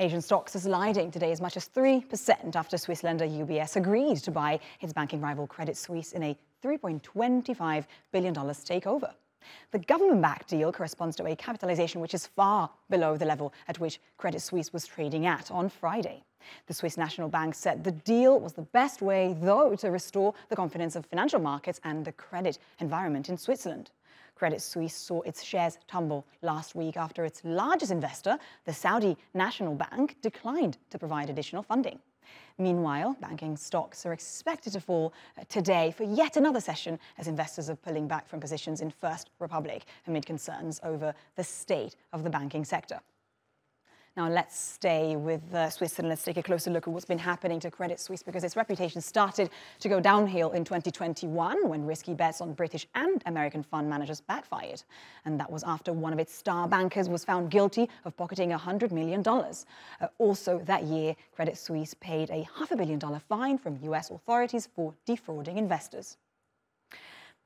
Asian stocks are sliding today as much as 3% after Swiss lender UBS agreed to buy its banking rival Credit Suisse in a $3.25 billion takeover. The government backed deal corresponds to a capitalization which is far below the level at which Credit Suisse was trading at on Friday. The Swiss National Bank said the deal was the best way, though, to restore the confidence of financial markets and the credit environment in Switzerland. Credit Suisse saw its shares tumble last week after its largest investor, the Saudi National Bank, declined to provide additional funding. Meanwhile, banking stocks are expected to fall uh, today for yet another session as investors are pulling back from positions in First Republic amid concerns over the state of the banking sector. Now let's stay with uh, Switzerland. Let's take a closer look at what's been happening to Credit Suisse because its reputation started to go downhill in 2021 when risky bets on British and American fund managers backfired. And that was after one of its star bankers was found guilty of pocketing $100 million. Uh, also that year, Credit Suisse paid a half a billion dollar fine from US authorities for defrauding investors.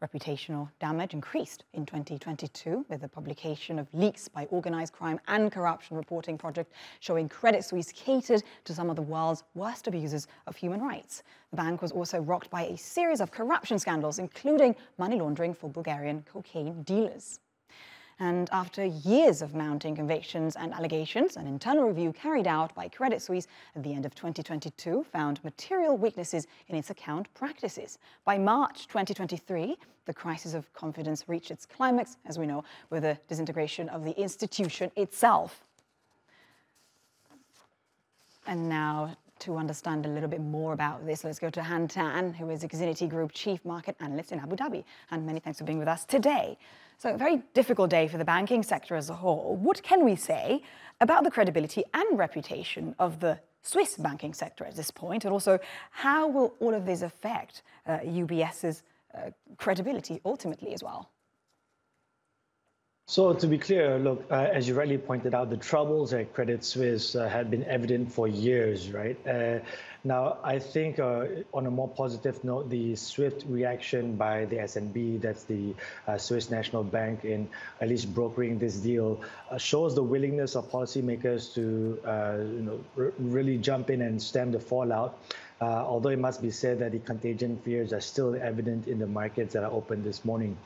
Reputational damage increased in 2022 with the publication of leaks by organized crime and corruption reporting project showing Credit Suisse catered to some of the world's worst abusers of human rights. The bank was also rocked by a series of corruption scandals, including money laundering for Bulgarian cocaine dealers. And after years of mounting convictions and allegations, an internal review carried out by Credit Suisse at the end of 2022 found material weaknesses in its account practices. By March 2023, the crisis of confidence reached its climax, as we know, with the disintegration of the institution itself. And now to understand a little bit more about this, let's go to Han Tan, who is Exinity Group Chief Market Analyst in Abu Dhabi. And many thanks for being with us today. So, a very difficult day for the banking sector as a whole. What can we say about the credibility and reputation of the Swiss banking sector at this point? And also, how will all of this affect uh, UBS's uh, credibility ultimately as well? So to be clear, look, uh, as you rightly pointed out, the troubles at Credit Suisse uh, had been evident for years, right? Uh, now, I think uh, on a more positive note, the swift reaction by the SNB, that's the uh, Swiss National Bank, in at least brokering this deal, uh, shows the willingness of policymakers to, you know, really jump in and stem the fallout. although it must be said that the contagion fears are still evident in the markets that are open this morning.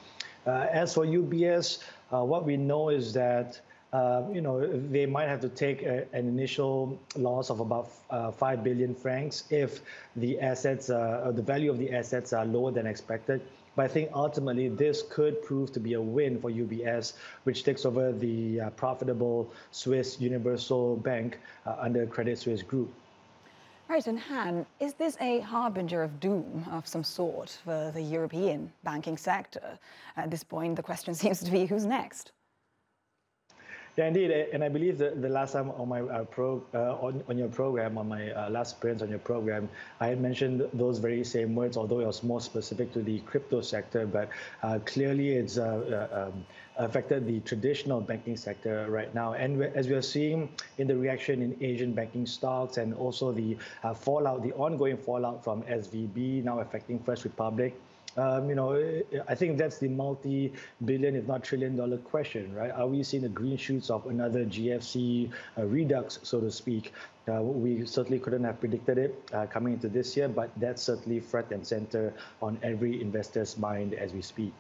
As for UBS, uh, what we know is that uh, you know they might have to take a, an initial loss of about uh, five billion francs if the assets, uh, the value of the assets, are lower than expected. But I think ultimately this could prove to be a win for UBS, which takes over the uh, profitable Swiss Universal Bank uh, under Credit Suisse Group. Right, and Han, is this a harbinger of doom of some sort for the European banking sector? At this point, the question seems to be who's next? Yeah, indeed, and I believe that the last time on my uh, pro uh, on, on your program, on my uh, last appearance on your program, I had mentioned those very same words, although it was more specific to the crypto sector. But uh, clearly, it's uh, uh, um, affected the traditional banking sector right now. And as we are seeing in the reaction in Asian banking stocks and also the fallout, the ongoing fallout from SVB now affecting First Republic. Um, you know, I think that's the multi-billion, if not trillion-dollar question, right? Are we seeing the green shoots of another GFC uh, redux, so to speak? Uh, we certainly couldn't have predicted it uh, coming into this year, but that's certainly front and center on every investor's mind as we speak.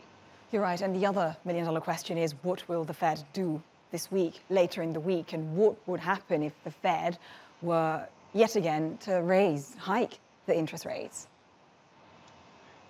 You're right. And the other million dollar question is what will the Fed do this week, later in the week? And what would happen if the Fed were yet again to raise, hike the interest rates?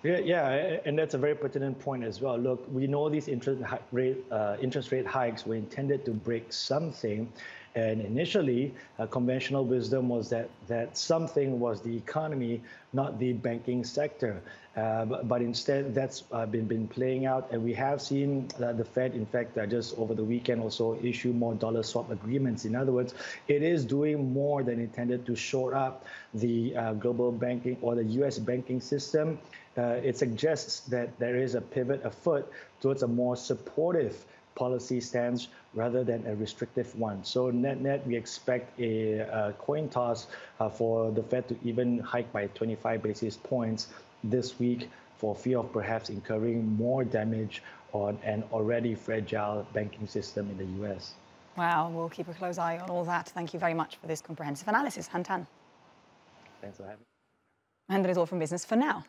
Yeah, yeah, and that's a very pertinent point as well. Look, we know these interest rate uh, interest rate hikes were intended to break something, and initially, uh, conventional wisdom was that that something was the economy, not the banking sector. Uh, but, but, instead, that's uh, been been playing out, and we have seen the Fed, in fact, uh, just over the weekend, also issue more dollar swap agreements. In other words, it is doing more than intended to shore up the uh, global banking or the U.S. banking system uh, it suggests that there is a pivot afoot towards a more supportive policy stance rather than a restrictive one. So net net, we expect a, a coin toss uh, for the Fed to even hike by 25 basis points this week for fear of perhaps incurring more damage on an already fragile banking system in the U.S. Wow, we'll keep a close eye on all that. Thank you very much for this comprehensive analysis, Han Tan. Thanks for having me. And that is all from business for now.